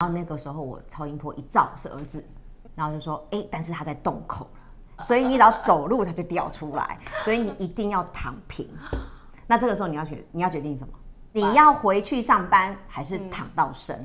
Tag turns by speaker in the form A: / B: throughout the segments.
A: 然后那个时候我超音波一照是儿子，然后就说，哎，但是他在洞口了，所以你只要走路他就掉出来，所以你一定要躺平。那这个时候你要决你要决定什么？你要回去上班还是躺到生？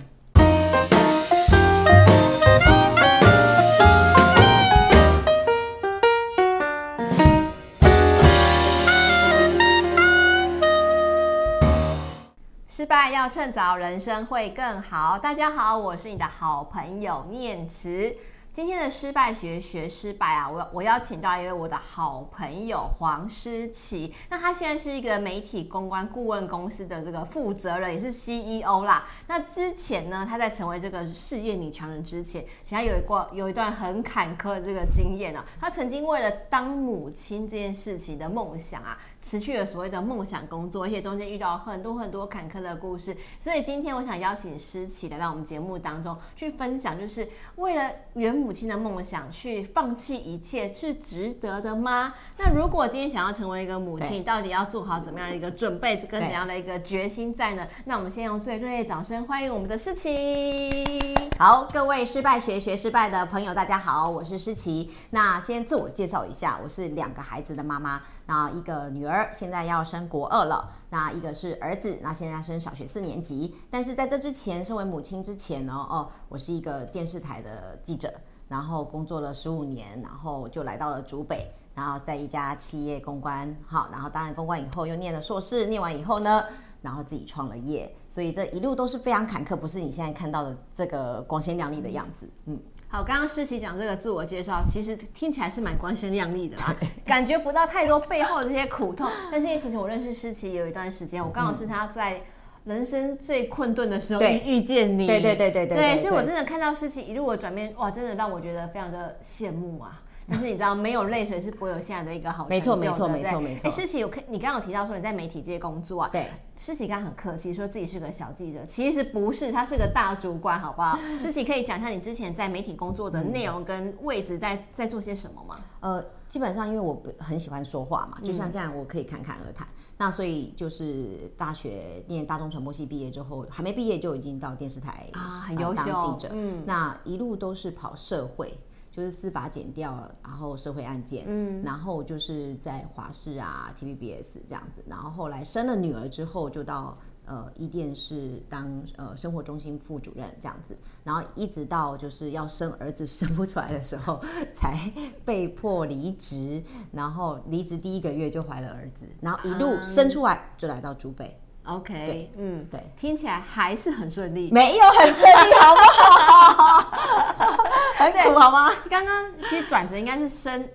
A: 失败要趁早，人生会更好。大家好，我是你的好朋友念慈。今天的失败学学失败啊，我我邀请到一位我的好朋友黄诗琪。那他现在是一个媒体公关顾问公司的这个负责人，也是 CEO 啦。那之前呢，他在成为这个事业女强人之前，其实他有一过有一段很坎坷的这个经验啊。他曾经为了当母亲这件事情的梦想啊，辞去了所谓的梦想工作，而且中间遇到很多很多坎坷的故事。所以今天我想邀请诗琪来到我们节目当中去分享，就是为了圆。母亲的梦想去放弃一切是值得的吗？那如果今天想要成为一个母亲，到底要做好怎么样的一个准备，跟怎样的一个决心在呢？那我们先用最热烈的掌声欢迎我们的诗琪。好，各位失败学学失败的朋友，大家好，我是诗琪。那先自我介绍一下，我是两个孩子的妈妈。那一个女儿现在要升国二了，那一个是儿子，那现在升小学四年级。但是在这之前，身为母亲之前呢，哦，我是一个电视台的记者。然后工作了十五年，然后就来到了竹北，然后在一家企业公关，好，然后当然公关以后又念了硕士，念完以后呢，然后自己创了业，所以这一路都是非常坎坷，不是你现在看到的这个光鲜亮丽的样子。嗯，好，刚刚诗琪讲这个自我介绍，其实听起来是蛮光鲜亮丽的啦，感觉不到太多背后的这些苦痛。但是因为其实我认识诗琪有一段时间，我刚好是他在。人生最困顿的时候遇遇见你，
B: 对对对对对，对，
A: 所以我真的看到诗琪一路的转变，哇，真的让我觉得非常的羡慕啊！但是你知道，没有泪水是不会有现在的一个好。
B: 没错没错没错没错。
A: 哎，诗琪，有你刚刚有提到说你在媒体界工作啊？
B: 对。
A: 诗琪刚刚很客气，说自己是个小记者，其实不是，他是个大主管，好不好？诗琪可以讲一下你之前在媒体工作的内容跟位置在，在在做些什么吗？
B: 呃，基本上因为我很喜欢说话嘛，就像这样，我可以侃侃而谈。那所以就是大学念大众传播系毕业之后，还没毕业就已经到电视台啊，很优秀当记者。嗯，那一路都是跑社会，就是司法检调，然后社会案件，嗯，然后就是在华视啊、TVBS 这样子，然后后来生了女儿之后，就到。呃，伊甸市当呃生活中心副主任这样子，然后一直到就是要生儿子生不出来的时候，才被迫离职。然后离职第一个月就怀了儿子，然后一路生出来就来到竹北。
A: OK，
B: 嗯，对，
A: 听起来还是很顺利，
B: 没有很顺利，好不好？很苦好吗？
A: 刚刚其实转折应该是生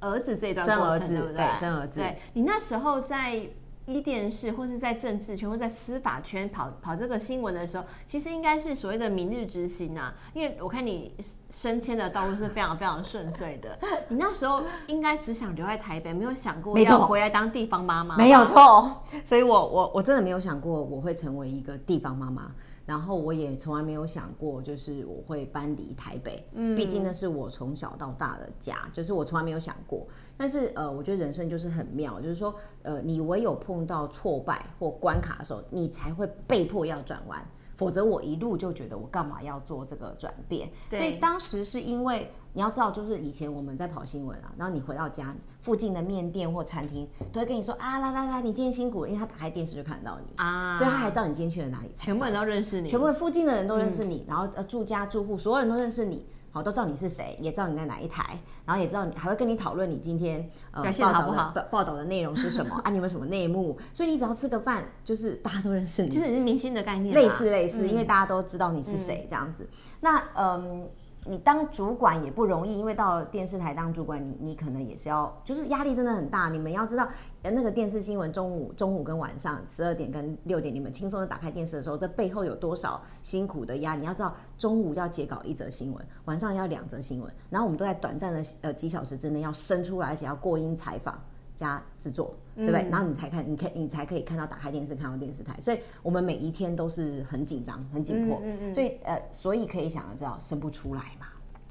A: 儿子这段过程，对不对？
B: 对，生儿子。
A: 对，你那时候在。一电视或是在政治圈或在司法圈跑跑这个新闻的时候，其实应该是所谓的明日之星啊。因为我看你升迁的道路是非常非常顺遂的。你那时候应该只想留在台北，没有想过要回来当地方妈妈。
B: 没有错，所以我我我真的没有想过我会成为一个地方妈妈。然后我也从来没有想过，就是我会搬离台北。嗯，毕竟那是我从小到大的家，就是我从来没有想过。但是呃，我觉得人生就是很妙，就是说呃，你唯有碰到挫败或关卡的时候，你才会被迫要转弯。否则我一路就觉得我干嘛要做这个转变？对。所以当时是因为你要知道，就是以前我们在跑新闻啊，然后你回到家附近的面店或餐厅都会跟你说啊，来来来，你今天辛苦了，因为他打开电视就看到你啊，所以他还知道你今天去了哪里，
A: 全部人都认识你，
B: 全部附近的人都认识你，嗯、然后呃住家住户所有人都认识你。好，都知道你是谁，也知道你在哪一台，然后也知道你还会跟你讨论你今天呃报道的报道的内容是什么 啊？你有没有什么内幕？所以你只要吃个饭，就是大家都认识你，
A: 就是你是明星的概念，
B: 类似类似，因为大家都知道你是谁这样子。嗯、那嗯。你当主管也不容易，因为到电视台当主管，你你可能也是要，就是压力真的很大。你们要知道，那个电视新闻中午、中午跟晚上十二点跟六点，你们轻松的打开电视的时候，这背后有多少辛苦的压力？你要知道，中午要截稿一则新闻，晚上要两则新闻，然后我们都在短暂的呃几小时之内要生出来，而且要过音采访。加制作，对不对？嗯、然后你才看，你看，你才可以看到打开电视看到电视台，所以我们每一天都是很紧张、很紧迫，嗯嗯嗯、所以呃，所以可以想要知道生不出来嘛？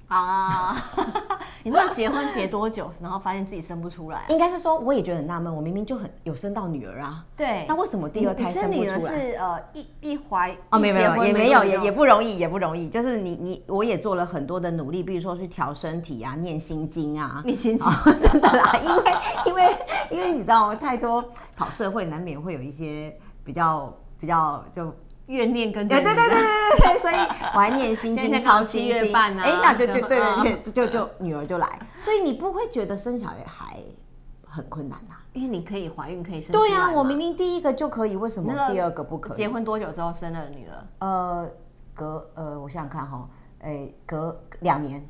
B: 啊，
A: 你那结婚结多久，然后发现自己生不出来？
B: 应该是说，我也觉得很纳闷，我明明就很有生到女儿啊。
A: 对。
B: 那为什么第二胎生不出来？
A: 你生女儿是呃一一怀
B: 哦，没有没有也没有也也不容易也不容易，就是你你我也做了很多的努力，比如说去调身体啊，念心经啊，
A: 念心经、
B: 哦、真的啦，因为因为因为你知道太多跑社会难免会有一些比较比较就。
A: 怨念跟
B: 对对对对对对，所以怀念心经、超心经，哎、啊，那就就对对对，就就，女儿就来，所以你不会觉得生小孩很困难呐、啊？
A: 因为你可以怀孕，可以生。
B: 对呀、啊，我明明第一个就可以，为什么第二个不可以？
A: 结婚多久之后生了女儿？
B: 呃，隔呃，我想想看哈，哎，隔两年。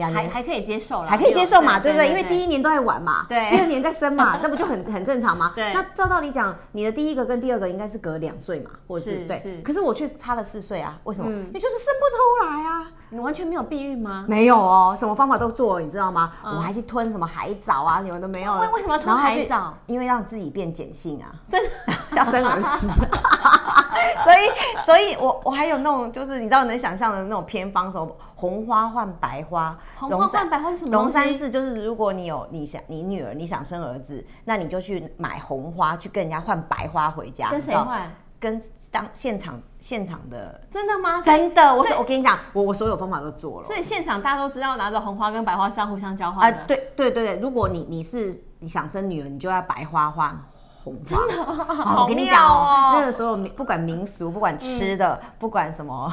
A: 还还可以接受了，
B: 还可以接受嘛，对不对？因为第一年都在玩嘛，
A: 对，
B: 第二年再生嘛，那不就很很正常吗？
A: 对。
B: 那照道理讲，你的第一个跟第二个应该是隔两岁嘛，或者是对。可是我却差了四岁啊，为什么？你就是生不出来啊！
A: 你完全没有避孕吗？
B: 没有哦，什么方法都做，你知道吗？我还去吞什么海藻啊，什么都没有。
A: 为为什么要吞海藻？
B: 因为让自己变碱性啊，
A: 真的
B: 要生儿子。所以，所以我我还有那种，就是你知道能想象的那种偏方，什么红花换白花，
A: 红花换白花是什么？
B: 龙山寺就是，如果你有你想你女儿你想生儿子，那你就去买红花，去跟人家换白花回家。
A: 跟谁换？
B: 跟当现场现场的。
A: 真的吗？
B: 真的，我我跟你讲，我我所有方法都做了。
A: 所以现场大家都知道，拿着红花跟白花是要互相交换的。
B: 啊，对对对对，如果你你是你想生女儿，你就要白花换。红
A: 真的，
B: 我跟你讲哦，那个时候不管民俗，不管吃的，不管什么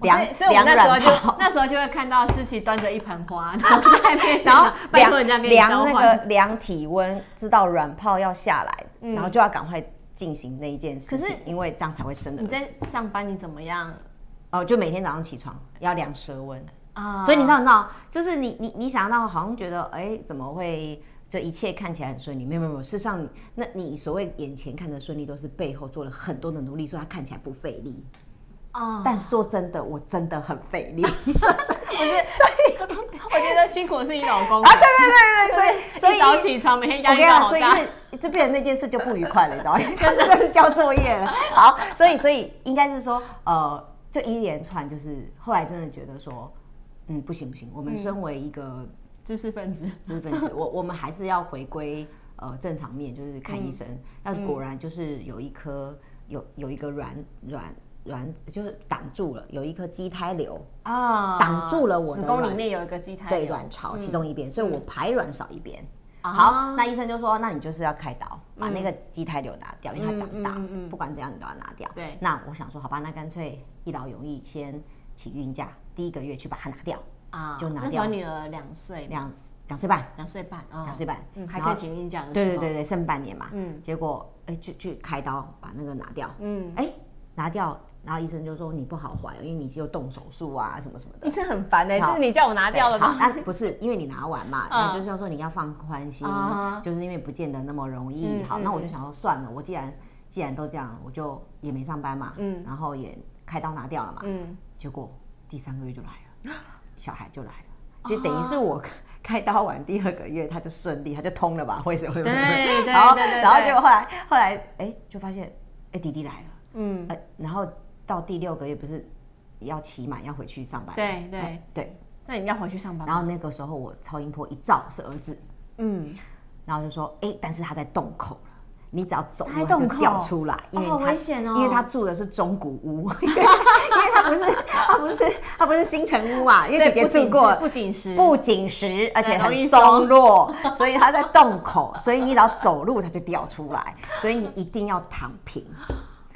A: 凉，所以我那时候就那时候就会看到思琪端着一盆花，然后在面前，然后量
B: 量那个量体温，知道软泡要下来，然后就要赶快进行那一件事。可是因为这样才会生的。
A: 你在上班你怎么样？
B: 哦，就每天早上起床要量舌温啊，所以你知道，你知道，就是你你你想到好像觉得哎，怎么会？这一切看起来很顺利，没有没有，事实上，那你所谓眼前看的顺利，都是背后做了很多的努力，所以它看起来不费力啊。Oh. 但说真的，我真的很费力。
A: 我觉得辛苦的是你老公
B: 啊。对对对对，所以 所以
A: 早起床，每天压力好大，
B: 所以就变成那件事就不愉快了，你知道吗？真的是交作业了。好，所以所以应该是说，呃，这一连串就是后来真的觉得说，嗯，不行不行，我们身为一个。嗯
A: 知识分子，
B: 知识分子，我我们还是要回归呃正常面，就是看医生。那、嗯、果然就是有一颗有有一个软软卵，就是挡住了，有一颗畸胎瘤啊，挡住了我的
A: 子宫里面有一个畸胎瘤，
B: 对，卵巢其中一边，嗯、所以我排卵少一边。嗯、好，那医生就说，那你就是要开刀把那个畸胎瘤拿掉，因为它长大，不管怎样你都要拿掉。对，那我想说，好吧，那干脆一劳永逸，先请孕假，第一个月去把它拿掉。啊，就拿掉。那时候
A: 女儿两岁，
B: 两两岁半，
A: 两岁半，
B: 两岁半，
A: 嗯，还可以请孕假。
B: 对对对对，剩半年嘛。嗯，结果哎，去去开刀把那个拿掉。嗯，哎，拿掉，然后医生就说你不好怀，因为你又动手术啊，什么什么的。
A: 医生很烦哎，就是你叫我拿掉了吗？
B: 啊，不是，因为你拿完嘛，那就是要说你要放宽心，就是因为不见得那么容易。好，那我就想说算了，我既然既然都这样，我就也没上班嘛，嗯，然后也开刀拿掉了嘛，嗯，结果第三个月就来了。小孩就来了，就等于是我开刀完第二个月，他就顺利，他就通了吧？为什么？对对 对。然后，然后结果后来，后来，哎，就发现，哎，弟弟来了。嗯。然后到第六个月，不是要期满要回去上班？
A: 对对对。那你要回去上班？
B: 然后那个时候我超音波一照是儿子。嗯。然后就说，哎，但是他在洞口。你只要走路就掉出来，因为他因为它住的是中古屋，因为它不是它不是它不是新城屋啊，因为姐姐住过，
A: 不紧实，
B: 不紧实，而且很松落，所以它在洞口，所以你只要走路它就掉出来，所以你一定要躺平。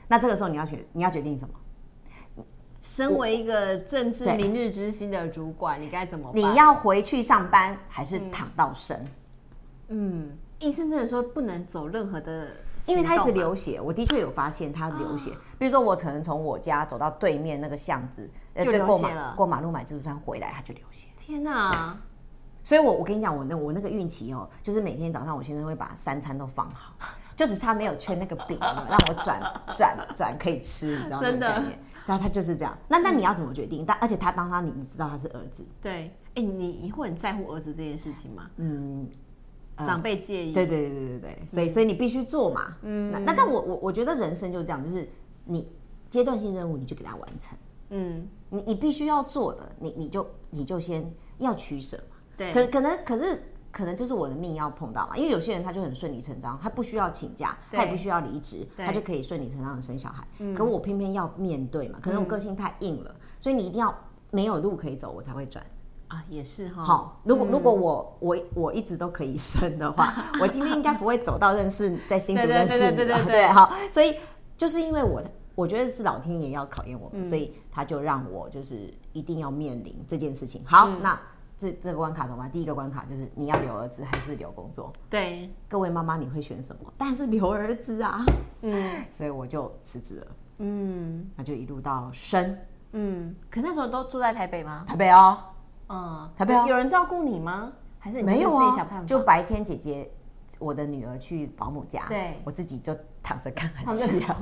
B: 那这个时候你要决你要决定什么？
A: 身为一个政治明日之星的主管，你该怎么办？
B: 你要回去上班还是躺到生？
A: 嗯。医生真的说不能走任何的，
B: 因为他一直流血。我的确有发现他流血，比如说我可能从我家走到对面那个巷子，
A: 就流血了。
B: 过马路买自助餐回来，他就流血。
A: 天哪！
B: 所以我我跟你讲，我那我那个孕期哦，就是每天早上我先生会把三餐都放好，就只差没有缺那个饼，让我转转转可以吃，你知道吗？真的，然后他就是这样。那那你要怎么决定？但而且他当他你你知道他是儿子，
A: 对，哎，你你会很在乎儿子这件事情吗？嗯。长辈介意，
B: 对对对对对对，所以所以你必须做嘛，嗯，那那但我我我觉得人生就是这样，就是你阶段性任务你就给他完成，嗯，你你必须要做的，你你就你就先要取舍嘛，
A: 对，
B: 可可能可是可能就是我的命要碰到嘛，因为有些人他就很顺理成章，他不需要请假，他也不需要离职，他就可以顺理成章的生小孩。嗯、可我偏偏要面对嘛，可能我个性太硬了，嗯、所以你一定要没有路可以走，我才会转。
A: 啊，也是哈。
B: 好，如果、嗯、如果我我我一直都可以生的话，我今天应该不会走到认识在新竹认识你了，对，好，所以就是因为我我觉得是老天爷要考验我们，嗯、所以他就让我就是一定要面临这件事情。好，嗯、那这这个关卡怎么办？第一个关卡就是你要留儿子还是留工作？
A: 对，各
B: 位妈妈你会选什么？但是留儿子啊，嗯，所以我就辞职了，嗯，那就一路到生，
A: 嗯，可那时候都住在台北吗？
B: 台北哦。
A: 嗯，台北有人照顾你吗？还是你没有自己想办法？
B: 就白天姐姐，我的女儿去保姆家，
A: 对，
B: 我自己就躺着看韩剧啊，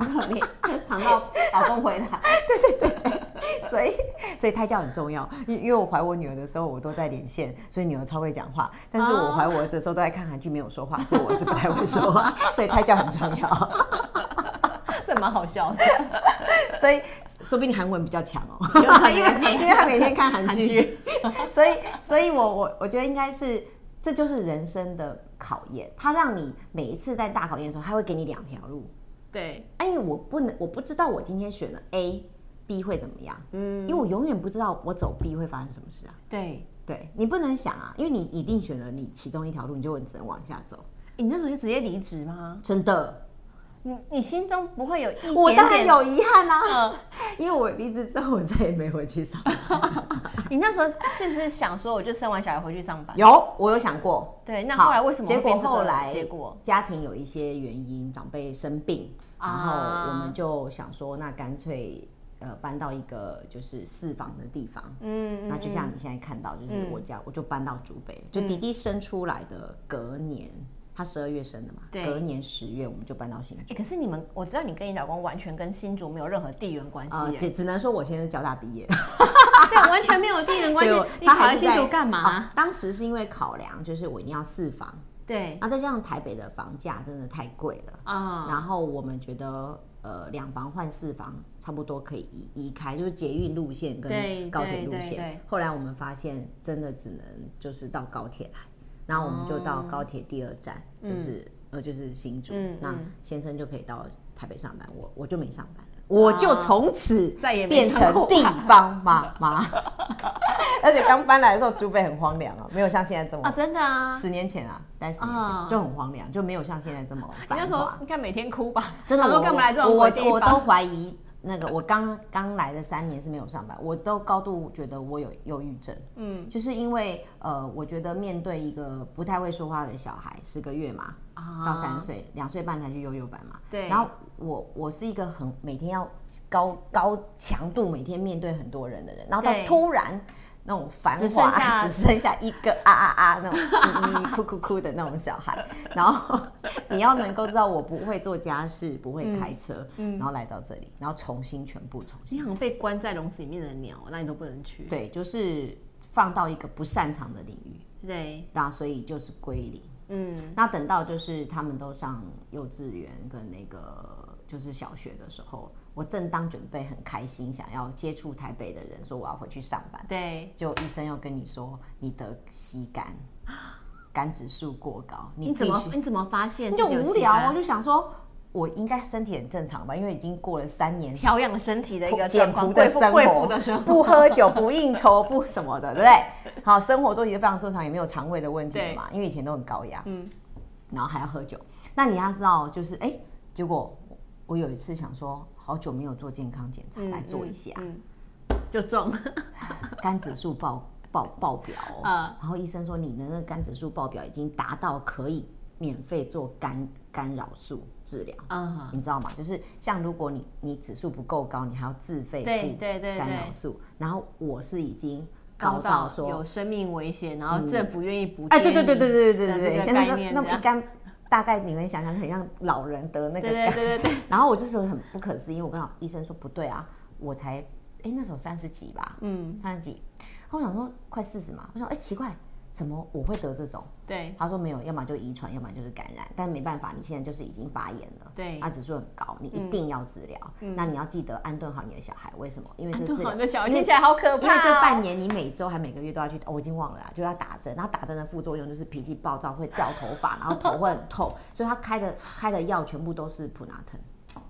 A: 躺 到老公回来。
B: 对 对对，所以所以胎教很重要。因因为我怀我女儿的时候，我都在连线，所以女儿超会讲话。但是我怀我儿子的时候都在看韩剧，没有说话，所以我儿子不太会说话。所以胎教很重要，
A: 这蛮好笑的。
B: 所以说不定韩文比较强哦，因为因为他每天看韩剧。所以，所以我我我觉得应该是，这就是人生的考验。他让你每一次在大考验的时候，他会给你两条路。
A: 对，
B: 因为我不能，我不知道我今天选了 A，B 会怎么样。嗯，因为我永远不知道我走 B 会发生什么事啊。
A: 对，
B: 对你不能想啊，因为你一定选了你其中一条路，你就只能往下走。
A: 你那时候就直接离职吗？
B: 真的。
A: 你你心中不会有一点点？
B: 我当然有遗憾啊，嗯、因为我离职之后我再也没回去上班。
A: 你那时候是不是想说，我就生完小孩回去上班？
B: 有，我有想过。
A: 对，那后来为什么会？
B: 结果后来结果家庭有一些原因，长辈生病，然后我们就想说，那干脆呃搬到一个就是四房的地方。嗯，那就像你现在看到，就是我家，嗯、我就搬到竹北，就弟弟生出来的隔年。他十二月生的嘛，隔年十月我们就搬到新竹。
A: 欸。可是你们，我知道你跟你老公完全跟新竹没有任何地缘关系。
B: 呃，只只能说我现在是交大毕业，
A: 对，完全没有地缘关系。你跑来新竹干嘛？啊？
B: 当时是因为考量，就是我一定要四房。
A: 对。
B: 然后再加上台北的房价真的太贵了啊。然后我们觉得，呃，两房换四房差不多可以移移开，就是捷运路线跟高铁路线。后来我们发现，真的只能就是到高铁来。然后我们就到高铁第二站，哦、就是、嗯、呃就是新竹，嗯、那先生就可以到台北上班，我我就没上班，我就从此再也变成地方妈妈。而且刚搬来的时候，竹北很荒凉啊，没有像现在这么啊，
A: 真的啊，
B: 十年前啊，待十年前就很荒凉，就没有像现在这么繁华。
A: 那时候应该每天哭吧？
B: 真的，我
A: 干嘛来这种
B: 我我都怀疑。那个我刚刚来的三年是没有上班，我都高度觉得我有忧郁症，嗯，就是因为呃，我觉得面对一个不太会说话的小孩，十个月嘛，啊、到三岁，两岁半才去幼幼班嘛，对，然后我我是一个很每天要高高强度每天面对很多人的人，然后他突然。那种繁华，只剩下，一个啊啊啊那种咿咿哭哭哭的那种小孩，然后你要能够知道我不会做家事，不会开车，嗯，然后来到这里，然后重新全部重新。
A: 你好像被关在笼子里面的鸟，那你都不能去。
B: 对，就是放到一个不擅长的领域。
A: 对，
B: 那所以就是归零。嗯，那等到就是他们都上幼稚园跟那个就是小学的时候。我正当准备很开心，想要接触台北的人，说我要回去上班。
A: 对，
B: 就医生又跟你说你得膝肝，肝指数过高。
A: 你怎么你怎么发现？
B: 就无聊，我就想说，我应该身体很正常吧，因为已经过了三年
A: 调养身体的一个
B: 简朴的生活，不喝酒，不应酬，不什么的，对不对？好，生活作息非常正常，也没有肠胃的问题嘛，因为以前都很高压，嗯，然后还要喝酒。那你要知道，就是哎，结果。我有一次想说，好久没有做健康检查，来做一下，
A: 就中了，
B: 肝指数爆爆爆表，哦，嗯、然后医生说你的那个肝指数爆表已经达到可以免费做肝干扰素治疗，嗯、你知道吗？就是像如果你你指数不够高，你还要自费付干扰素，然后我是已经高到说
A: 有生命危险，然后政府愿意补贴，
B: 哎，对对对对对对对对，现在那么肝。大概你们想想，很像老人得那个肝，对对对对。然后我就是很不可思议，我跟老医生说不对啊，我才哎那时候三十几吧，嗯，三十几。后我想说快四十嘛，我想哎奇怪，怎么我会得这种？
A: 对，
B: 他说没有，要么就遗传，要么就是感染。但没办法，你现在就是已经发炎了，
A: 对，
B: 他指数很高，你一定要治疗。嗯、那你要记得安顿好你的小孩，为什么？因为这治疗，
A: 你的小孩听起来好可怕、哦。
B: 因为这半年你每周还每个月都要去，哦、我已经忘了啦，就要打针。然后打针的副作用就是脾气暴躁，会掉头发，然后头会很痛。所以他开的开的药全部都是普拿疼。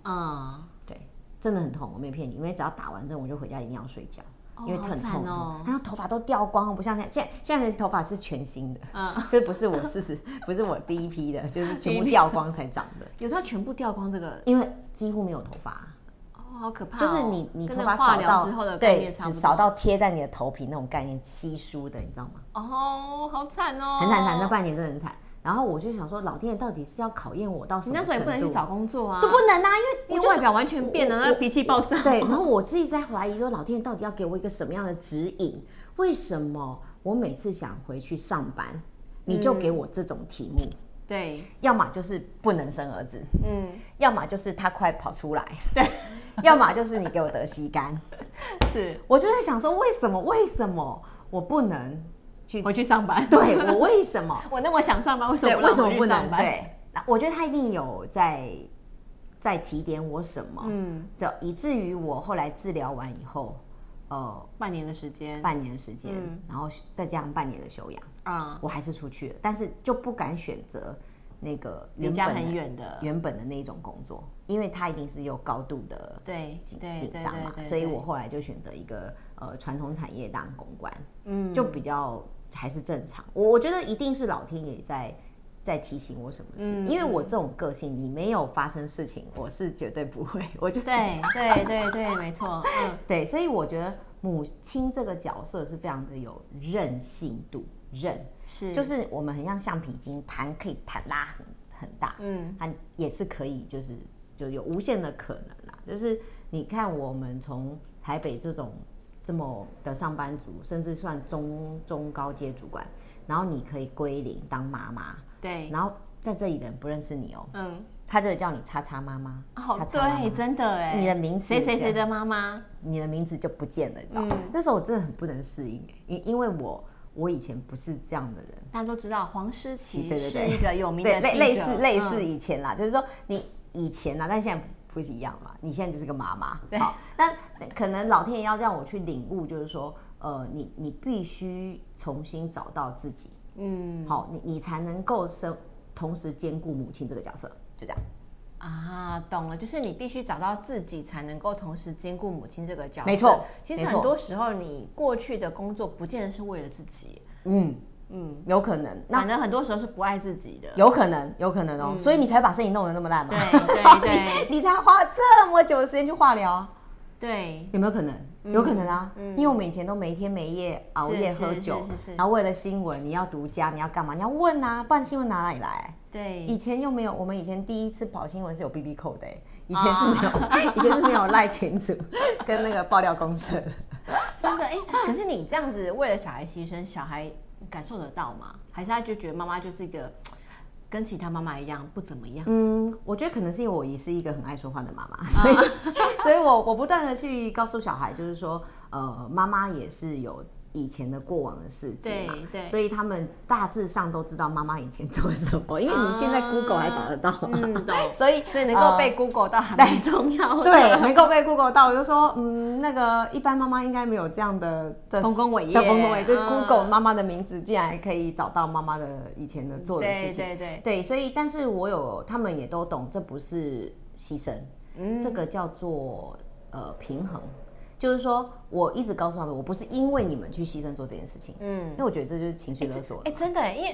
A: 嗯，
B: 对，真的很痛，我没骗你，因为只要打完针，我就回家一定要睡觉。因为很痛哦，他头发都掉光，不像现在，现在现在的头发是全新的，嗯，就是不是我四十，不是我第一批的，就是全部掉光才长的。
A: 有时候全部掉光这个，
B: 因为几乎没有头发，
A: 哦，好可怕，
B: 就是你你头发扫到之后的对，只扫到贴在你的头皮那种概念，稀疏的，你知道吗？
A: 哦，好惨哦，
B: 很惨惨，那半年真的很惨。然后我就想说，老天爷到底是要考验我到什么程度？你
A: 那时候也不能去找工作啊，
B: 都不能啊，因为
A: 因为外表完全变了，那脾气暴躁。
B: 对，然后我自己在怀疑说，老天爷到底要给我一个什么样的指引？为什么我每次想回去上班，你就给我这种题目？嗯、
A: 对，
B: 要么就是不能生儿子，嗯，要么就是他快跑出来，
A: 对，
B: 要么就是你给我得膝肝。
A: 是，
B: 我就在想说，为什么？为什么我不能？
A: 回去上班，
B: 对，我为什么？
A: 我那么想上班？为什么
B: 为什么不能？对，那我觉得他一定有在在提点我什么，嗯，就以至于我后来治疗完以后，呃，
A: 半年的时间，
B: 半年的时间，嗯，然后再加上半年的休养，啊，我还是出去了，但是就不敢选择那个离家很远的。原本的那一种工作，因为他一定是有高度的
A: 对紧
B: 紧张嘛，所以我后来就选择一个呃传统产业当公关，嗯，就比较。还是正常，我我觉得一定是老天爷在在提醒我什么事，嗯、因为我这种个性，你没有发生事情，我是绝对不会。我就
A: 对对对对，没错，嗯，
B: 对，所以我觉得母亲这个角色是非常的有韧性度，韧是就是我们很像橡皮筋，弹可以弹拉很很大，嗯，它也是可以，就是就有无限的可能啦。就是你看我们从台北这种。这么的上班族，甚至算中中高阶主管，然后你可以归零当妈妈，
A: 对，
B: 然后在这里的人不认识你哦，嗯，他这里叫你叉叉妈妈，
A: 哦，叉叉妈妈。对，真的哎，
B: 你的名字
A: 谁谁谁的妈妈，
B: 你的名字就不见了，你知道吗？嗯，那时候我真的很不能适应，因因为我我以前不是这样的人，
A: 大家都知道黄诗琪是一个有名的
B: 类类似类似以前啦，嗯，就是说你以前啦，但现在。不是一样嘛？你现在就是个妈妈，
A: 对。
B: 好，但可能老天爷要让我去领悟，就是说，呃，你你必须重新找到自己，嗯，好，你你才能够生，同时兼顾母亲这个角色，就这样。
A: 啊，懂了，就是你必须找到自己，才能够同时兼顾母亲这个角色。
B: 没错，
A: 其实很多时候你过去的工作不见得是为了自己，
B: 嗯。嗯，有可能，
A: 那可能很多时候是不爱自己的，
B: 有可能，有可能哦，嗯、所以你才把事情弄得那么烂嘛，
A: 对 对对，
B: 你，你才花这么久的时间去化疗。啊，
A: 对，
B: 有没有可能？有可能啊，嗯、因为我们以前都没天没夜熬夜喝酒，然后为了新闻，你要独家，你要干嘛？你要问啊，不然新闻哪里来？
A: 对，
B: 以前又没有，我们以前第一次跑新闻是有 BB code 的，以前是没有，啊、以前是没有赖群主 跟那个爆料公社，
A: 真的哎，可是你这样子为了小孩牺牲，小孩。感受得到吗？还是他就觉得妈妈就是一个 跟其他妈妈一样不怎么样？
B: 嗯，我觉得可能是因为我也是一个很爱说话的妈妈，所以，啊、所以 我我不断的去告诉小孩，就是说，呃，妈妈也是有。以前的过往的事情嘛，对，对，所以他们大致上都知道妈妈以前做什么，因为你现在 Google 还找得到，所以
A: 所以能够被 Google 到很重要，
B: 对，能够被 Google 到，我就说，嗯，那个一般妈妈应该没有这样的的
A: 丰功伟业，
B: 丰功伟业，就 Google 妈妈的名字，竟然还可以找到妈妈的以前的做的事情，
A: 对对。
B: 对，所以但是我有，他们也都懂，这不是牺牲，嗯，这个叫做呃平衡。就是说，我一直告诉他们，我不是因为你们去牺牲做这件事情，嗯，因为我觉得这就是情绪勒索。
A: 哎、欸欸，真的，因为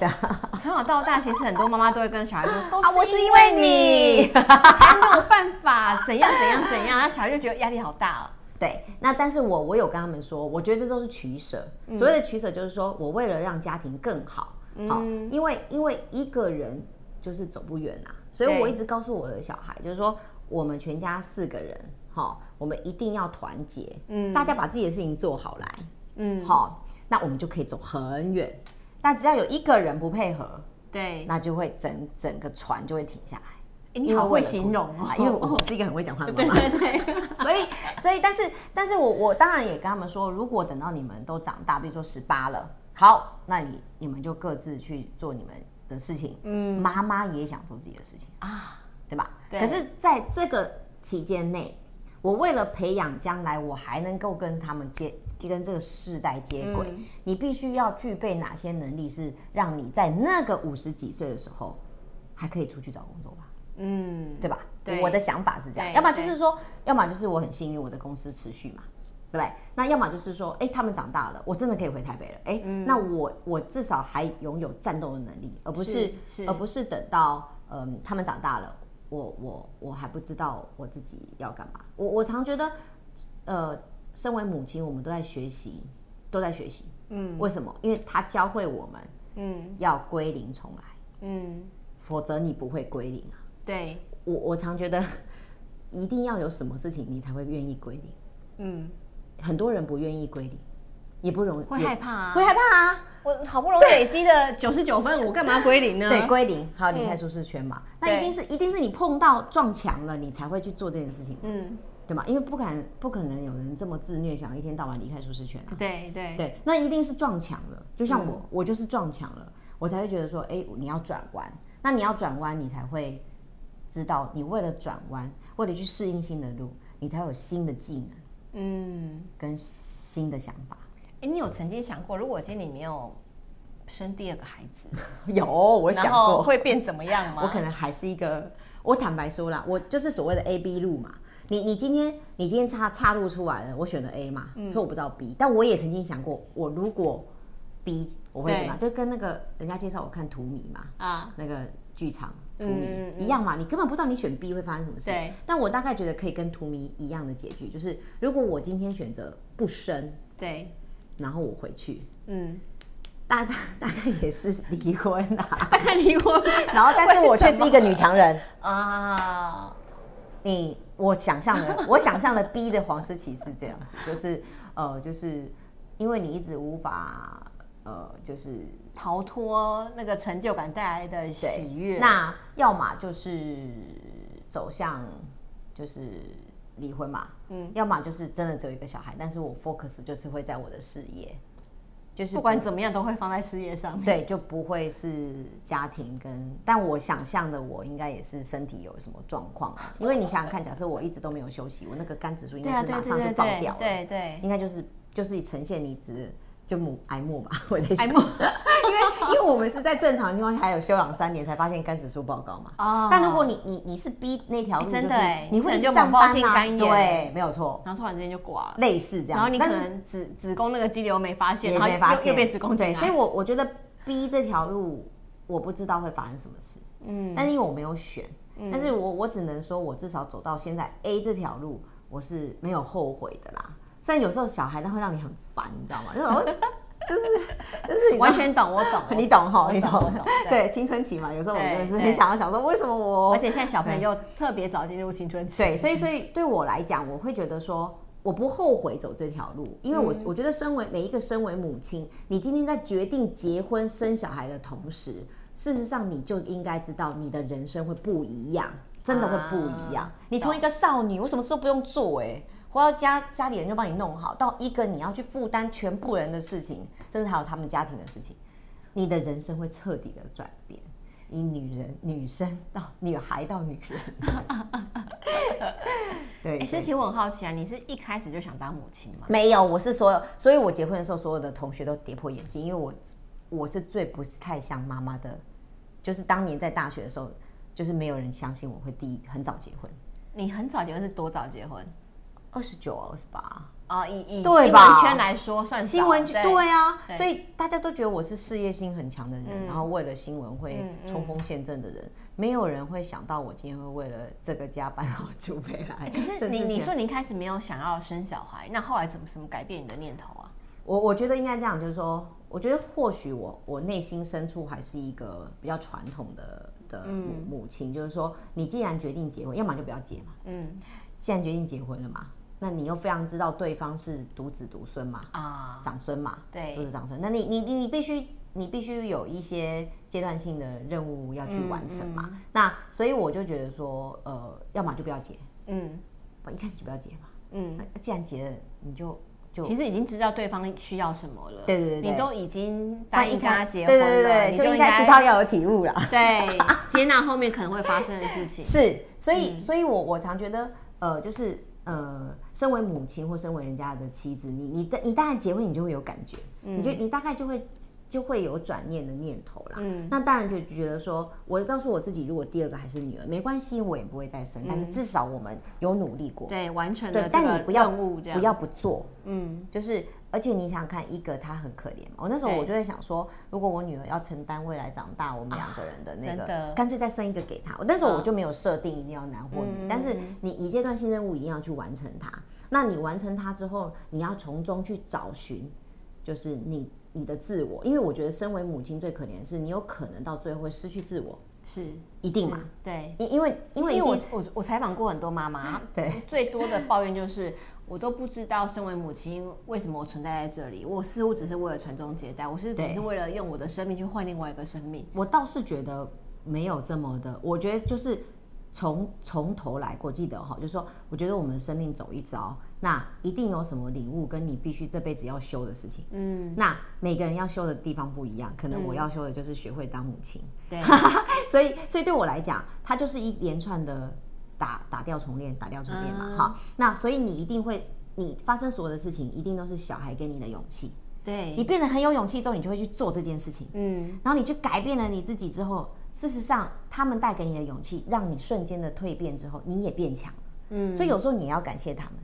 A: 从小到大，其实很多妈妈都会跟小孩说，都是因为你 才没有办法怎样怎样怎样，然后小孩就觉得压力好大了。
B: 对，那但是我我有跟他们说，我觉得这都是取舍。所谓的取舍，就是说我为了让家庭更好，好，因为因为一个人就是走不远啊，所以我一直告诉我的小孩，就是说我们全家四个人。好，我们一定要团结，嗯，大家把自己的事情做好来，嗯，好，那我们就可以走很远。但只要有一个人不配合，
A: 对，
B: 那就会整整个船就会停下来。
A: 你好会形容哦，
B: 因为我是一个很会讲话的妈妈，
A: 对对对，
B: 所以所以，但是但是我我当然也跟他们说，如果等到你们都长大，比如说十八了。好，那你你们就各自去做你们的事情。嗯，妈妈也想做自己的事情啊，对吧？对。可是在这个期间内，我为了培养将来我还能够跟他们接跟这个世代接轨，嗯、你必须要具备哪些能力，是让你在那个五十几岁的时候还可以出去找工作吧？嗯，对吧？对，我的想法是这样，要么就是说，要么就是我很幸运，我的公司持续嘛。对不对？那要么就是说，哎，他们长大了，我真的可以回台北了。哎，嗯、那我我至少还拥有战斗的能力，而不是，而不是等到嗯、呃、他们长大了，我我我还不知道我自己要干嘛。我我常觉得，呃，身为母亲，我们都在学习，都在学习。嗯，为什么？因为他教会我们，嗯，要归零重来。嗯，否则你不会归零啊。
A: 对，
B: 我我常觉得，一定要有什么事情，你才会愿意归零。嗯。很多人不愿意归零，也不容易，
A: 会害怕啊，
B: 会害怕啊！
A: 我好不容易累积的九十九分，我干嘛归零呢？
B: 对，归零，好离开舒适圈嘛。嗯、那一定是，一定是你碰到撞墙了，你才会去做这件事情，嗯，对吗？因为不敢，不可能有人这么自虐，想一天到晚离开舒适圈啊。
A: 对对
B: 对，那一定是撞墙了。就像我，嗯、我就是撞墙了，我才会觉得说，哎，你要转弯。那你要转弯，你才会知道，你为了转弯，为了去适应新的路，你才有新的技能。嗯，跟新的想法。
A: 哎，你有曾经想过，如果今天你没有生第二个孩子，
B: 有我想过
A: 会变怎么样 吗？
B: 我可能还是一个，我坦白说啦，我就是所谓的 A B 路嘛。你你今天你今天岔岔路出来了，我选了 A 嘛，所以我不知道 B。但我也曾经想过，我如果 B，我会怎么样？就跟那个人家介绍我看荼蘼嘛，啊，那个剧场。荼蘼一样嘛，你根本不知道你选 B 会发生什么事。对。但我大概觉得可以跟荼蘼一样的结局，就是如果我今天选择不生，对，然后我回去，嗯，大大大概也是离婚啊，
A: 大概离婚。
B: 然后，但是我却是一个女强人啊。你我想象的，我想象的 B 的黄诗琪是这样子，就是呃，就是因为你一直无法。呃，就是
A: 逃脱那个成就感带来的喜悦。
B: 那要么就是走向就是离婚嘛，嗯，要么就是真的只有一个小孩，但是我 focus 就是会在我的事业，就是
A: 不管怎么样都会放在事业上面，
B: 对，就不会是家庭跟。但我想象的我应该也是身体有什么状况，因为你想想看，假设我一直都没有休息，我那个肝指数应该是马上就爆掉了，
A: 对对，
B: 应该就是就是呈现你只。就母癌末吧，我在想，因为因为我们是在正常情况下还有休养三年才发现肝指数报告嘛。哦。但如果你你你是 B 那条路，真的，你会上班啊？对，没有错。
A: 然后突然之间就挂了，
B: 类似这样。
A: 然后你可能子子宫那个肌瘤没发现，然后没发现又变子宫。
B: 对，所以我我觉得 B 这条路我不知道会发生什么事。嗯。但是因为我没有选，但是我我只能说我至少走到现在 A 这条路，我是没有后悔的啦。虽然有时候小孩他会让你很烦，你知道吗？就是 就是就是
A: 完全懂，我懂，
B: 你懂哈，你懂。对，青春期嘛，有时候我真的是很想要想说，为什么我？
A: 而且现在小朋友特别早进入青春期。
B: 对，所以所以对我来讲，我会觉得说，我不后悔走这条路，因为我我觉得身为每一个身为母亲，你今天在决定结婚生小孩的同时，事实上你就应该知道，你的人生会不一样，真的会不一样。你从一个少女，我什么事都不用做，哎。回到家，家里人就帮你弄好。到一个你要去负担全部人的事情，甚至还有他们家庭的事情，你的人生会彻底的转变。以女人、女生到女孩到女人，对。
A: 哎，诗綺，我很好奇啊，你是一开始就想当母亲吗？
B: 没有，我是所有，所以我结婚的时候，所有的同学都跌破眼镜，因为我我是最不太像妈妈的，就是当年在大学的时候，就是没有人相信我会第一很早结婚。
A: 你很早结婚是多早结婚？
B: 二十九、二十八
A: 啊，以以新闻圈来说算
B: 新闻圈对啊，所以大家都觉得我是事业心很强的人，然后为了新闻会冲锋陷阵的人，没有人会想到我今天会为了这个家搬到竹北来。
A: 可是你你说你一开始没有想要生小孩，那后来怎么怎么改变你的念头啊？
B: 我我觉得应该这样，就是说，我觉得或许我我内心深处还是一个比较传统的的母母亲，就是说，你既然决定结婚，要么就不要结嘛。嗯，既然决定结婚了嘛。那你又非常知道对方是独子独孙嘛？啊，长孙嘛，对，都是长孙。那你你你必须你必须有一些阶段性的任务要去完成嘛。嗯嗯、那所以我就觉得说，呃，要么就不要结，嗯，一开始就不要结嘛，嗯。那既然结了，你就就
A: 其实已经知道对方需要什么了。
B: 对对对，
A: 你都已经答应跟他结婚了，
B: 对对对，就应该知道要有体悟了。
A: 对，接纳后面可能会发生的事情。
B: 是，所以，嗯、所以我我常觉得，呃，就是呃，身为母亲或身为人家的妻子，你你的你大概结婚，你就会有感觉，嗯、你就你大概就会。就会有转念的念头啦。嗯，那当然就觉得说，我告诉我自己，如果第二个还是女儿，没关系，我也不会再生。嗯、但是至少我们有努力过，
A: 对，完成了。
B: 对，但你不要不要不做。嗯，就是，而且你想想看，一个他很可怜嘛。我那时候我就在想说，如果我女儿要承担未来长大我们两个人的那个，啊、干脆再生一个给她。我那时候我就没有设定一定要男或女，嗯、但是你你阶段性任务一定要去完成它。那你完成它之后，你要从中去找寻，就是你。你的自我，因为我觉得身为母亲最可怜的是，你有可能到最后会失去自我，
A: 是
B: 一定嘛？
A: 对，
B: 因因为因为
A: 我我我采访过很多妈妈，
B: 对，
A: 最多的抱怨就是我都不知道身为母亲为什么我存在在这里，我似乎只是为了传宗接代，我是只是为了用我的生命去换另外一个生命。
B: 我倒是觉得没有这么的，我觉得就是。从从头来过，记得哈，就是说，我觉得我们生命走一遭，那一定有什么领悟，跟你必须这辈子要修的事情。嗯，那每个人要修的地方不一样，可能我要修的就是学会当母亲。对，所以所以对我来讲，它就是一连串的打打掉重练，打掉重练嘛。好，那所以你一定会，你发生所有的事情，一定都是小孩给你的勇气。
A: 对，
B: 你变得很有勇气之后，你就会去做这件事情。嗯，然后你去改变了你自己之后。事实上，他们带给你的勇气，让你瞬间的蜕变之后，你也变强了。嗯，所以有时候你要感谢他们，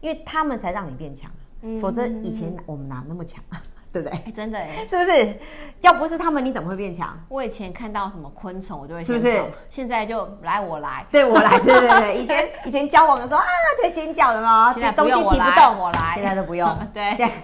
B: 因为他们才让你变强。嗯，否则以前我们哪那么强啊？对不对？
A: 欸、真的哎，
B: 是不是？要不是他们，你怎么会变强？
A: 我以前看到什么昆虫，我就会是不是？现在就来我来，
B: 对我来，对对对。以前以前交往的时候啊，在尖叫的吗？现在东西提不动，
A: 我来。
B: 现在都不用，
A: 对，现在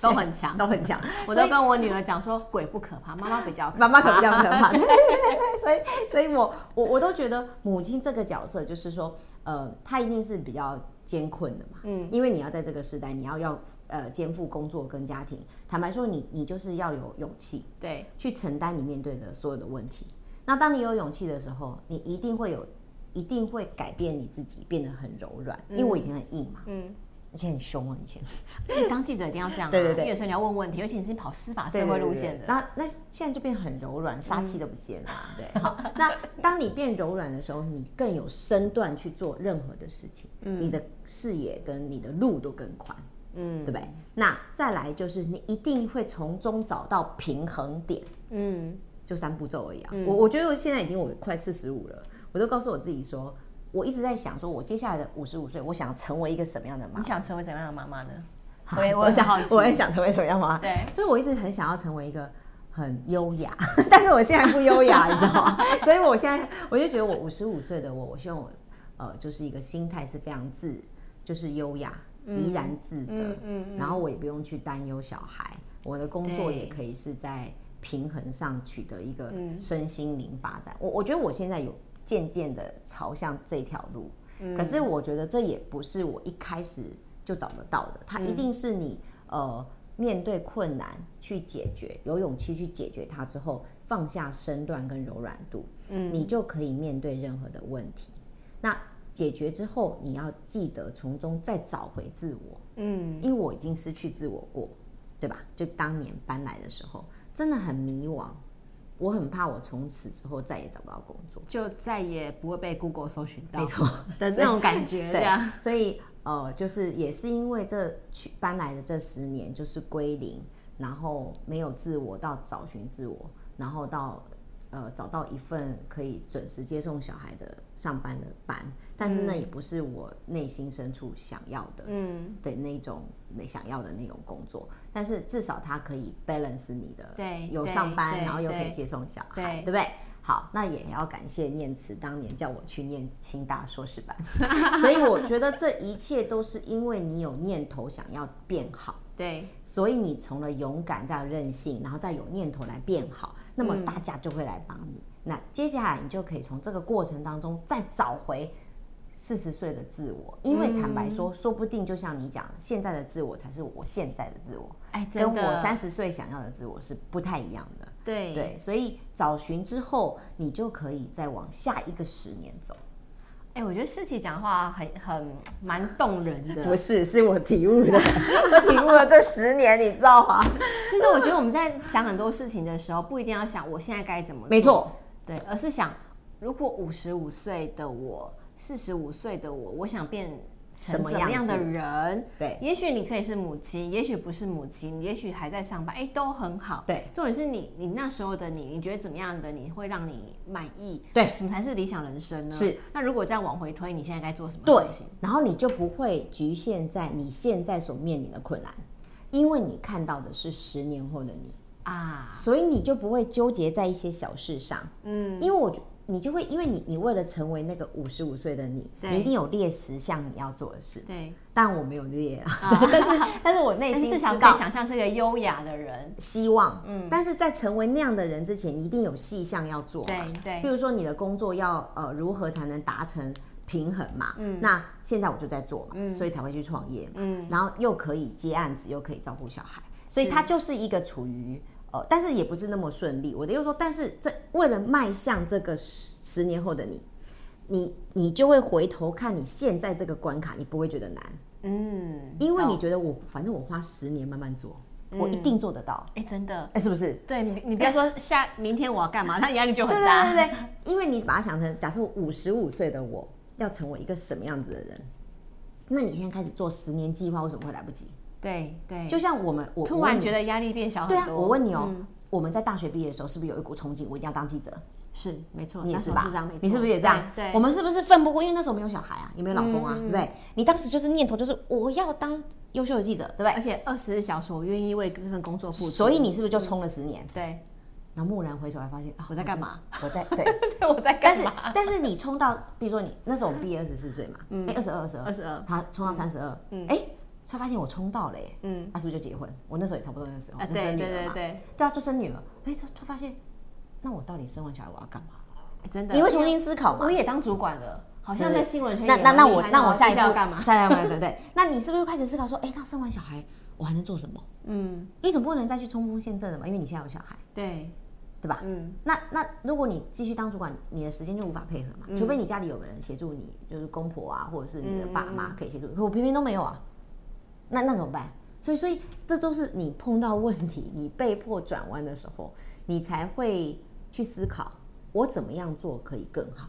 A: 都很强，
B: 都很强。
A: 我都跟我女儿讲说，鬼不可怕，妈妈比较
B: 妈妈可比较可怕。所以，所以我我我都觉得母亲这个角色，就是说，呃，她一定是比较艰困的嘛。嗯，因为你要在这个时代，你要要。呃，肩负工作跟家庭，坦白说你，你你就是要有勇气，
A: 对，
B: 去承担你面对的所有的问题。那当你有勇气的时候，你一定会有，一定会改变你自己，变得很柔软。嗯、因为我以前很硬嘛，嗯，而且很凶啊，以前。
A: 你当记者一定要这样、啊，对 对对，有时候你要问问题，尤其你是跑司法社会路线的。
B: 那那现在就变很柔软，杀气都不见了，嗯、对。好，那当你变柔软的时候，你更有身段去做任何的事情，嗯、你的视野跟你的路都更宽。嗯，对不对？那再来就是你一定会从中找到平衡点。嗯，就三步骤而已啊。嗯、我我觉得我现在已经我快四十五了，我都告诉我自己说，我一直在想说，我接下来的五十五岁，我想成为一个什么样的妈妈？
A: 你想成为什么样的妈妈呢？
B: 好我我想，我也想成为什么样的妈妈？对，所以我一直很想要成为一个很优雅，但是我现在不优雅，你知道吗？所以我现在我就觉得我五十五岁的我，我希望我呃就是一个心态是非常自，就是优雅。怡然自得，然后我也不用去担忧小孩，我的工作也可以是在平衡上取得一个身心灵发展。我我觉得我现在有渐渐的朝向这条路，嗯、可是我觉得这也不是我一开始就找得到的，它一定是你呃面对困难去解决，有勇气去解决它之后，放下身段跟柔软度，嗯，你就可以面对任何的问题。那。解决之后，你要记得从中再找回自我。嗯，因为我已经失去自我过，对吧？就当年搬来的时候，真的很迷惘。我很怕我从此之后再也找不到工作，
A: 就再也不会被 Google 搜寻到。
B: 没错
A: 的那种感觉，对啊。
B: 所以呃，就是也是因为这去搬来的这十年，就是归零，然后没有自我到找寻自我，然后到。呃，找到一份可以准时接送小孩的上班的班，但是那也不是我内心深处想要的，嗯，的那种那想要的那种工作。但是至少它可以 balance 你的，对，有上班，然后又可以接送小孩，对，对不对？好，那也要感谢念慈当年叫我去念清大硕士班，所以我觉得这一切都是因为你有念头想要变好，
A: 对，
B: 所以你从了勇敢再任性，然后再有念头来变好。那么大家就会来帮你。嗯、那接下来你就可以从这个过程当中再找回四十岁的自我，因为坦白说，嗯、说不定就像你讲，现在的自我才是我现在的自我，哎，跟我三十岁想要的自我是不太一样的。
A: 对对，
B: 所以找寻之后，你就可以再往下一个十年走。
A: 哎，我觉得世奇讲话很很蛮动人的。
B: 不是，是我体悟的，我体悟了这十年，你知道吗？
A: 就是我觉得我们在想很多事情的时候，不一定要想我现在该怎么做，
B: 没错，
A: 对，而是想如果五十五岁的我，四十五岁的我，我想变。什么样的人？
B: 对，
A: 也许你可以是母亲，也许不是母亲，也许还在上班，哎，都很好。
B: 对，
A: 重点是你，你那时候的你，你觉得怎么样的你会让你满意？
B: 对，
A: 什么才是理想人生呢？
B: 是。
A: 那如果这样往回推，你现在该做什么事情？
B: 对，然后你就不会局限在你现在所面临的困难，因为你看到的是十年后的你啊，所以你就不会纠结在一些小事上。嗯，因为我。你就会，因为你你为了成为那个五十五岁的你，你一定有列十项你要做的事。
A: 对，
B: 但我没有列啊。但是，但是我内心
A: 至少可以想象是个优雅的人。
B: 希望，嗯。但是在成为那样的人之前，你一定有细项要做。
A: 对对。
B: 比如说你的工作要呃如何才能达成平衡嘛？嗯。那现在我就在做嘛，嗯，所以才会去创业嘛。嗯。然后又可以接案子，又可以照顾小孩，所以他就是一个处于。但是也不是那么顺利。我的意思说，但是这为了迈向这个十十年后的你，你你就会回头看你现在这个关卡，你不会觉得难，嗯，因为你觉得我反正我花十年慢慢做，嗯、我一定做得到。
A: 哎，真的，
B: 哎，是不是？
A: 对你，你不要说下明天我要干嘛，那压力就很大。
B: 对对对对，因为你把它想成，假设我五十五岁的我要成为一个什么样子的人，那你现在开始做十年计划，为什么会来不及？
A: 对对，
B: 就像我们，我
A: 突然觉得压力变小很多。
B: 对啊，我问你哦，我们在大学毕业的时候，是不是有一股憧憬，我一定要当记者？
A: 是，没错，
B: 你也是吧？你是不是也这样？对，我们是不是奋不顾？因为那时候没有小孩啊，也没有老公啊，对不对？你当时就是念头就是我要当优秀的记者，对不对？
A: 而且二十四小时，我愿意为这份工作付出。
B: 所以你是不是就冲了十年？
A: 对。
B: 然后蓦然回首，还发现
A: 我在干嘛？
B: 我在 对，
A: 我在干嘛？
B: 但是但是你冲到，比如说你那时候我们毕业二十四岁嘛，哎，二十二，二十二，
A: 二十二，
B: 他冲到三十二，嗯，哎。才发现我冲到了，嗯，他是不是就结婚？我那时候也差不多那时候就生女儿嘛，对啊，就生女儿。哎，他他发现，那我到底生完小孩我要干嘛？
A: 真的，
B: 你会重新思考吗？
A: 我也当主管了，好像在新闻圈。
B: 那那那我那我下一步要干嘛？下一步对对对，那你是不是开始思考说，哎，那生完小孩我还能做什么？嗯，你总不能再去冲锋陷阵了嘛？因为你现在有小孩，
A: 对
B: 对吧？嗯，那那如果你继续当主管，你的时间就无法配合嘛？除非你家里有个人协助你，就是公婆啊，或者是你的爸妈可以协助。可我偏偏都没有啊。那那怎么办？所以所以这都是你碰到问题，你被迫转弯的时候，你才会去思考我怎么样做可以更好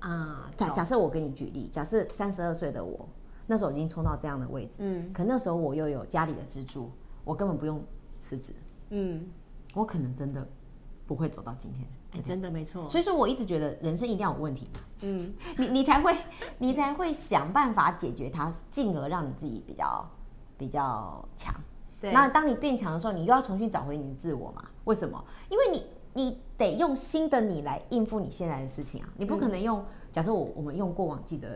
B: 啊。假假设我给你举例，假设三十二岁的我那时候已经冲到这样的位置，嗯，可那时候我又有家里的支柱，我根本不用辞职，嗯，我可能真的不会走到今天。
A: 欸、真的没错，
B: 所以说我一直觉得人生一定要有问题嘛，嗯，你你才会你才会想办法解决它，进而让你自己比较比较强。对，那当你变强的时候，你又要重新找回你的自我嘛？为什么？因为你你得用新的你来应付你现在的事情啊，你不可能用、嗯、假设我我们用过往记者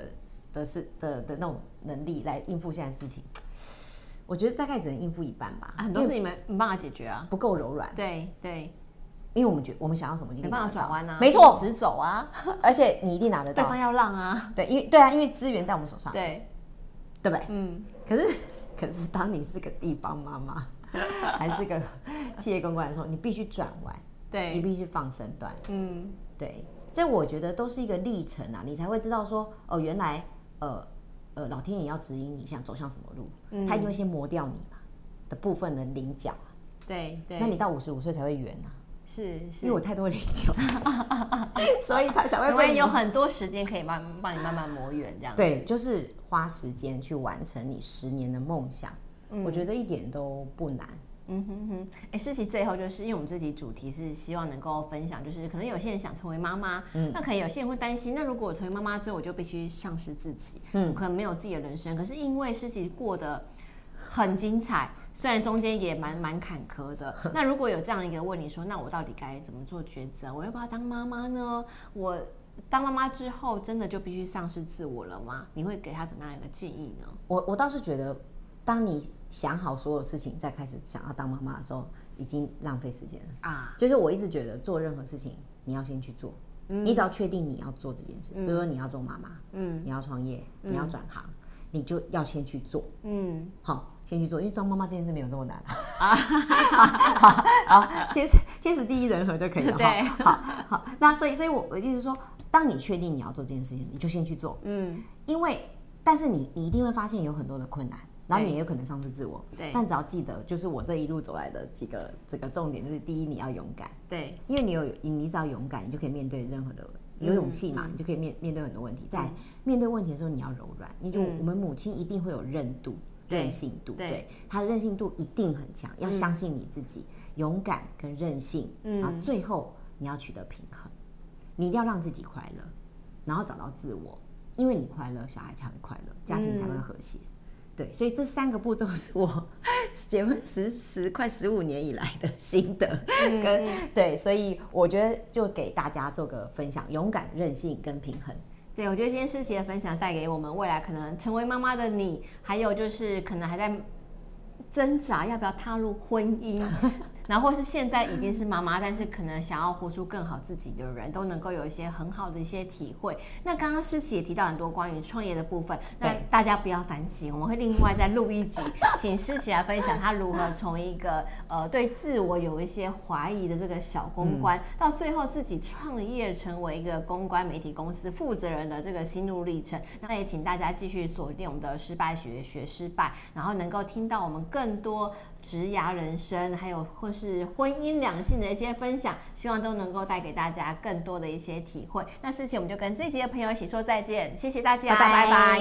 B: 的事的的，的那种能力来应付现在的事情，我觉得大概只能应付一半吧。
A: 啊、很多事情没没办法解决啊，
B: 不够柔软。
A: 对对。对
B: 因为我们觉我们想要什么，
A: 没办法转弯啊，
B: 没错，
A: 直走啊，
B: 而且你一定拿得到，
A: 对方要让啊，
B: 对，因为对啊，因为资源在我们手上，
A: 对，
B: 对不对？嗯，可是 可是当你是个地方妈妈，还是个企业公关的时候，你必须转弯，
A: 对，
B: 你必须放身段，嗯，对，这我觉得都是一个历程啊，你才会知道说，哦，原来呃呃，老天爷要指引你想走向什么路，嗯，他一定会先磨掉你嘛的部分的棱角，
A: 对对，
B: 那你到五十五岁才会圆啊。
A: 是，是
B: 因为我太多领教，所以他才会。
A: 因为有很多时间可以慢帮你慢慢磨圆，这样。
B: 对，就是花时间去完成你十年的梦想，嗯、我觉得一点都不难。
A: 嗯哼哼，哎，诗琪最后就是因为我们这集主题是希望能够分享，就是可能有些人想成为妈妈，嗯，那可能有些人会担心，那如果我成为妈妈之后，我就必须丧失自己，嗯，可能没有自己的人生。可是因为诗琪过得很精彩。虽然中间也蛮蛮坎坷的，那如果有这样一个问你说，那我到底该怎么做抉择？我要不要当妈妈呢？我当妈妈之后，真的就必须丧失自我了吗？你会给他怎么样一个建议呢？
B: 我我倒是觉得，当你想好所有事情再开始想要当妈妈的时候，已经浪费时间了啊！就是我一直觉得做任何事情，你要先去做，嗯、你只要确定你要做这件事，嗯、比如说你要做妈妈，嗯，你要创业，你要转行，嗯、你就要先去做，嗯，好。先去做，因为当妈妈这件事没有这么难啊！好，好，天天时地利人和就可以了。对，好好。那所以，所以我我意思说，当你确定你要做这件事情，你就先去做。嗯，因为但是你你一定会发现有很多的困难，然后你也有可能丧失自我。对，但只要记得，就是我这一路走来的几个这个重点，就是第一，你要勇敢。
A: 对，
B: 因为你有你只要勇敢，你就可以面对任何的有勇气嘛，嗯、你就可以面面对很多问题。在面对问题的时候，你要柔软。你就、嗯、我们母亲一定会有韧度、韧性度，对，他的韧性度一定很强。要相信你自己，嗯、勇敢跟韧性，然后最后你要取得平衡。你一定要让自己快乐，然后找到自我，因为你快乐，小孩才会快乐，家庭才会和谐。嗯、对，所以这三个步骤是我结婚十十快十五年以来的心得跟、嗯、对，所以我觉得就给大家做个分享：勇敢、韧性跟平衡。
A: 对，我觉得今天诗琪的分享带给我们未来可能成为妈妈的你，还有就是可能还在挣扎要不要踏入婚姻。然后或是现在已经是妈妈，但是可能想要活出更好自己的人，都能够有一些很好的一些体会。那刚刚诗琪也提到很多关于创业的部分，那大家不要担心，我们会另外再录一集，请诗琪来分享她如何从一个呃对自我有一些怀疑的这个小公关，到最后自己创业成为一个公关媒体公司负责人的这个心路历程。那也请大家继续锁定我们的失败学学失败，然后能够听到我们更多。职涯人生，还有或是婚姻两性的一些分享，希望都能够带给大家更多的一些体会。那事情我们就跟这集的朋友一起说再见，谢谢大家，拜。拜拜。